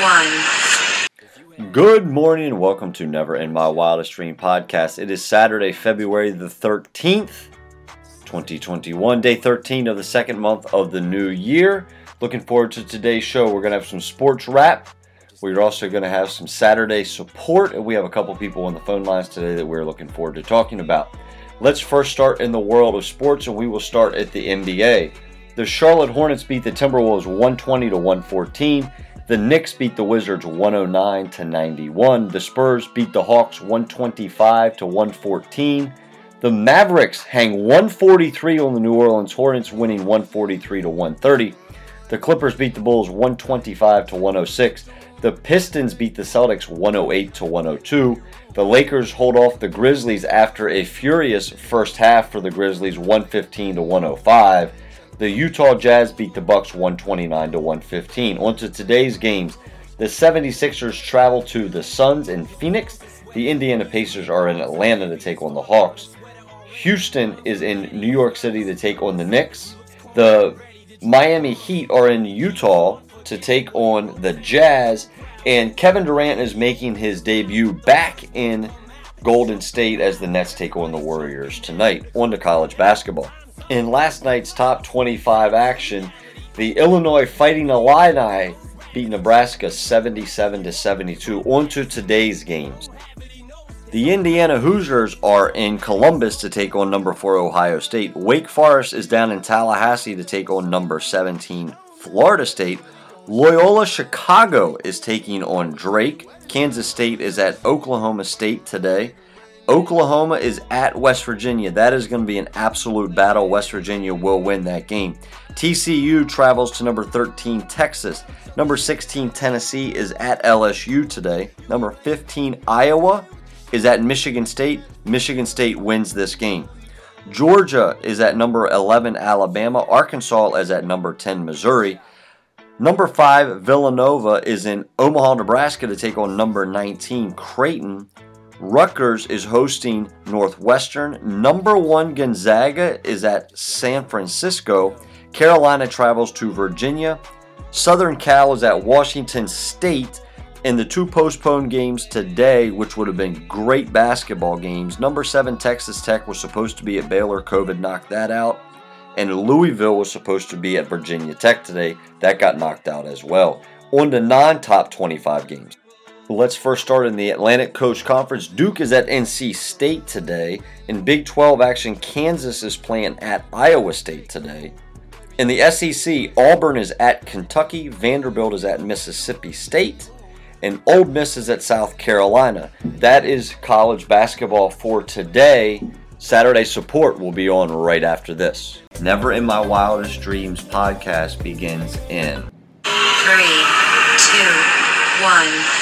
one. Good morning and welcome to Never in My Wildest Dream podcast. It is Saturday, February the 13th, 2021, day 13 of the second month of the new year. Looking forward to today's show. We're going to have some sports wrap. We're also going to have some Saturday support, and we have a couple people on the phone lines today that we're looking forward to talking about. Let's first start in the world of sports, and we will start at the NBA. The Charlotte Hornets beat the Timberwolves 120 to 114. The Knicks beat the Wizards 109 to 91. The Spurs beat the Hawks 125 to 114. The Mavericks hang 143 on the New Orleans Hornets, winning 143 to 130. The Clippers beat the Bulls 125 to 106. The Pistons beat the Celtics 108 to 102. The Lakers hold off the Grizzlies after a furious first half for the Grizzlies 115 to 105. The Utah Jazz beat the Bucks 129 to 115. On to today's games. The 76ers travel to the Suns in Phoenix. The Indiana Pacers are in Atlanta to take on the Hawks. Houston is in New York City to take on the Knicks. The Miami Heat are in Utah to take on the Jazz. And Kevin Durant is making his debut back in Golden State as the Nets take on the Warriors tonight. On to college basketball. In last night's top 25 action, the Illinois Fighting Illini beat Nebraska 77 to 72. On to today's games. The Indiana Hoosiers are in Columbus to take on number 4 Ohio State. Wake Forest is down in Tallahassee to take on number 17 Florida State. Loyola Chicago is taking on Drake. Kansas State is at Oklahoma State today. Oklahoma is at West Virginia. That is going to be an absolute battle. West Virginia will win that game. TCU travels to number 13 Texas. Number 16 Tennessee is at LSU today. Number 15 Iowa is at Michigan State. Michigan State wins this game. Georgia is at number 11 Alabama. Arkansas is at number 10 Missouri. Number 5 Villanova is in Omaha, Nebraska to take on number 19 Creighton. Rutgers is hosting Northwestern. Number one Gonzaga is at San Francisco. Carolina travels to Virginia. Southern Cal is at Washington State. And the two postponed games today, which would have been great basketball games, number seven Texas Tech was supposed to be at Baylor. COVID knocked that out. And Louisville was supposed to be at Virginia Tech today. That got knocked out as well. On to non top 25 games. Let's first start in the Atlantic Coast Conference. Duke is at NC State today. In Big 12 action, Kansas is playing at Iowa State today. In the SEC, Auburn is at Kentucky, Vanderbilt is at Mississippi State, and Ole Miss is at South Carolina. That is college basketball for today. Saturday support will be on right after this. Never in My Wildest Dreams podcast begins in Three, two, one.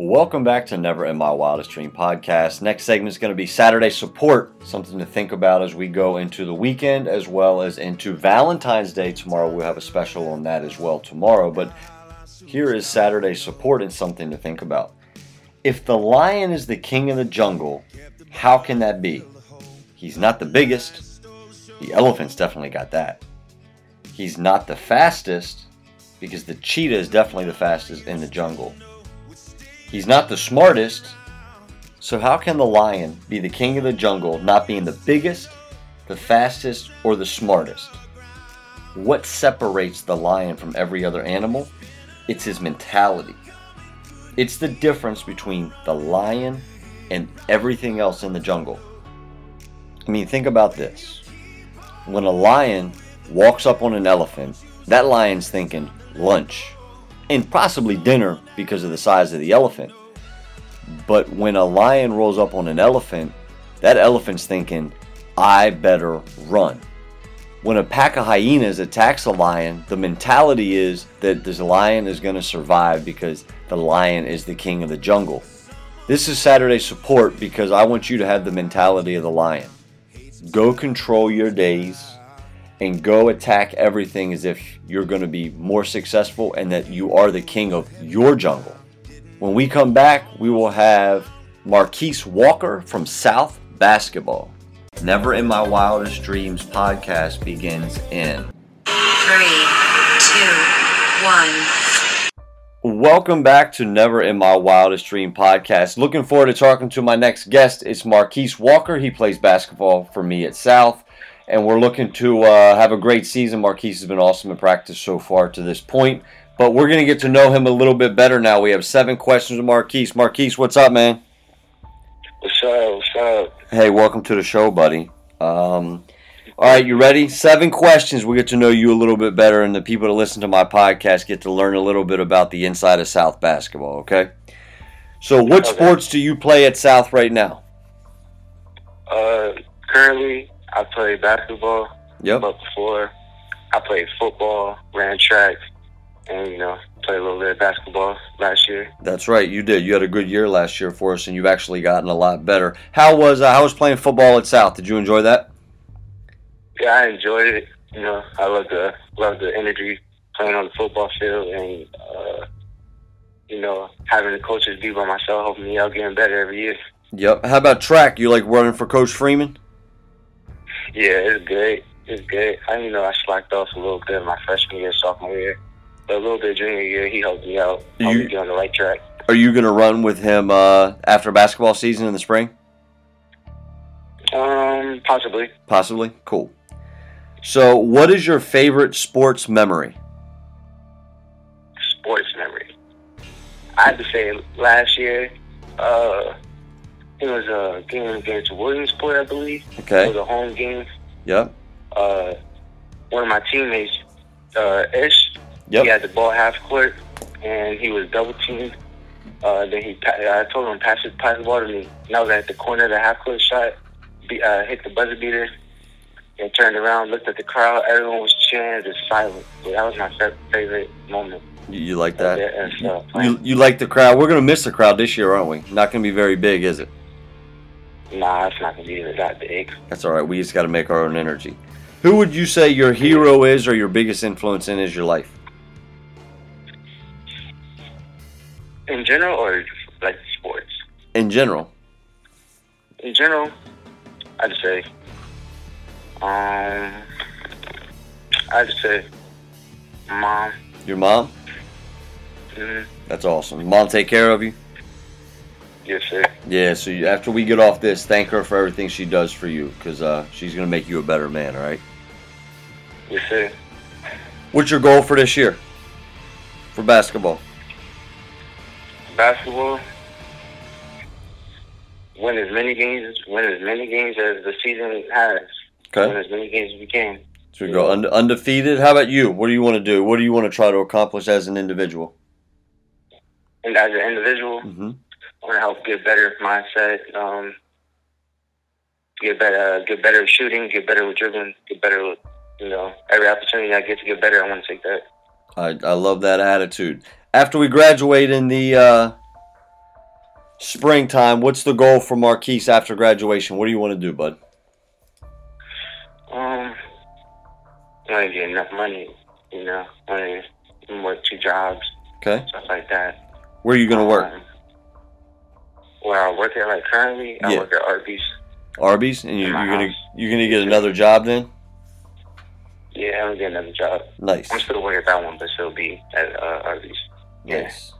Welcome back to Never in My Wildest Dream podcast. Next segment is going to be Saturday support, something to think about as we go into the weekend as well as into Valentine's Day tomorrow. We'll have a special on that as well tomorrow. But here is Saturday support and something to think about. If the lion is the king of the jungle, how can that be? He's not the biggest. The elephant's definitely got that. He's not the fastest because the cheetah is definitely the fastest in the jungle. He's not the smartest. So, how can the lion be the king of the jungle, not being the biggest, the fastest, or the smartest? What separates the lion from every other animal? It's his mentality. It's the difference between the lion and everything else in the jungle. I mean, think about this. When a lion walks up on an elephant, that lion's thinking lunch and possibly dinner because of the size of the elephant. But when a lion rolls up on an elephant, that elephant's thinking, I better run. when a pack of hyenas attacks a lion, the mentality is that this lion is going to survive because the lion is the king of the jungle. This is Saturday support because I want you to have the mentality of the lion. Go control your days and go attack everything as if you're going to be more successful and that you are the king of your jungle. When we come back, we will have Marquise Walker from South Basketball. Never in My Wildest Dreams podcast begins in. Three, two, one. Welcome back to Never in My Wildest Dream podcast. Looking forward to talking to my next guest. It's Marquise Walker. He plays basketball for me at South, and we're looking to uh, have a great season. Marquise has been awesome in practice so far to this point, but we're going to get to know him a little bit better now. We have seven questions with Marquise. Marquise, what's up, man? What's up? What's up? Hey, welcome to the show, buddy. Um, all right, you ready? Seven questions. We get to know you a little bit better, and the people that listen to my podcast get to learn a little bit about the inside of South basketball. Okay. So, what Okay. sports do you play at South right now? Uh, currently, I played basketball, Yep. but before, I played football, ran track, and you know, played a little bit of basketball last year. That's right. You did. You had a good year last year for us, and you've actually gotten a lot better. How was uh, how was playing football at South? Did you enjoy that? Yeah, I enjoyed it. You know, I love the love the energy playing on the football field, and uh, you know, having the coaches be by myself, helping me out, getting better every year. Yep. How about track? You like running for Coach Freeman? Yeah, it's good. It's good. I you know I slacked off a little bit my freshman year, sophomore year, but a little bit junior year, he helped me out, helped You- me get on the right track. Are you going to run with him uh, after basketball season in the spring? Um, possibly. Possibly. Cool. So, what is your favorite sports memory? sports memory. I had to say last year, uh, it was a game against Williamsport, I believe. Okay. It was a home game. Yep. Uh, one of my teammates, uh, Ish, Yep. he had the ball half court, and he was double teamed. Uh, then he, I told him pass it, pass the ball to me. And I was at the corner of the half court shot, be, uh, hit the buzzer beater, and turned around, looked at the crowd. Everyone was cheering, just silent. So that was my favorite moment. You, you like that? and You, you like the crowd? We're going to miss the crowd this year, aren't we? Not going to be very big, is it? Nah, it's not gonna be that big. That's all right. We just got to make our own energy. Who would you say your hero is or your biggest influence in is your life? In general, or like sports? In general. In general, I'd say, um, I'd say, mom. Your mom? Mm, That's awesome. Mom take care of you? Yes, sir. Yeah, so you, after we get off this, thank her for everything she does for you because uh, she's going to make you a better man, all right? Yes, sir. What's your goal for this year for basketball? Basketball. Win as many games, win as many games as the season has. Okay. Win as many games as we can. So we go unde- undefeated. How about you? What do you want to do? What do you want to try to accomplish as an individual? And as an individual, hmm I want to help get better mindset, um, get better, get better at shooting, get better with dribbling, get better with, you know, every opportunity I get to get better, I want to take that. I, I love that attitude. After we graduate in the uh, springtime, what's the goal for Marquise after graduation? What do you want to do, bud? Um, I want to get enough money, you know, I want to work two jobs, Okay. stuff like that. Where are you going to work? Um, where I work at, like currently, I Yeah. work at Arby's. Arby's, and you, you're gonna you're gonna get another job then. Yeah, I'm gonna get another job. Nice, I'm still working at that one, but still be at uh, Arby's. yeah. nice.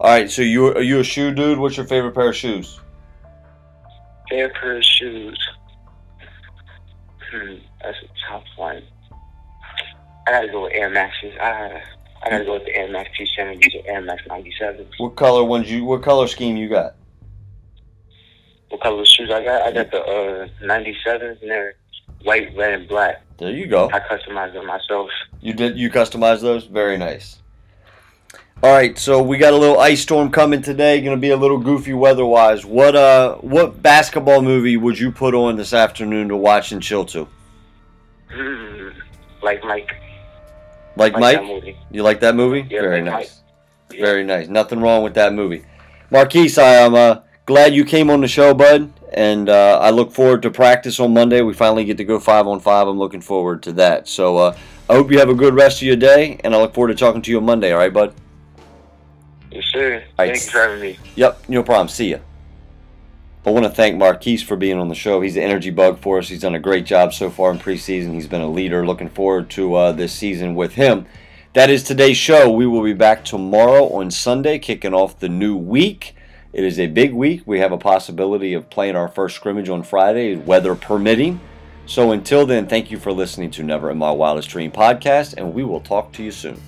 All right, so you are you a shoe dude? What's your favorite pair of shoes? Fair pair of shoes. Hmm, that's a tough one. I gotta go with Air Maxes. I gotta, I gotta go with the Air Max 270s or Air Max 97s. What color ones you? What color scheme you got? What color of shoes I got? I got the uh, 97s and they're white, red, and black. There you go. I customized them myself. You did you customized those? Very nice. All right, so we got a little ice storm coming today. Going to be a little goofy weather-wise. What uh, what basketball movie would you put on this afternoon to watch and chill to? Hmm. like Mike. Like, Like Mike? You like that movie? Yeah, Very like nice. Yeah. Very nice. Nothing wrong with that movie. Marquise, I am uh, glad you came on the show, bud. And uh, I look forward to practice on Monday. We finally get to go five on five. I'm looking forward to that. So uh, I hope you have a good rest of your day, and I look forward to talking to you on Monday. All right, bud? Yes, sir. right. Thank you for having me. Yep, no problem. See ya. I want to thank Marquise for being on the show. He's the energy bug for us. He's done a great job so far in preseason. He's been a leader. Looking forward to uh, this season with him. That is today's show. We will be back tomorrow on Sunday, kicking off the new week. It is a big week. We have a possibility of playing our first scrimmage on Friday, weather permitting. So until then, thank you for listening to Never in My Wildest Dream podcast, and we will talk to you soon.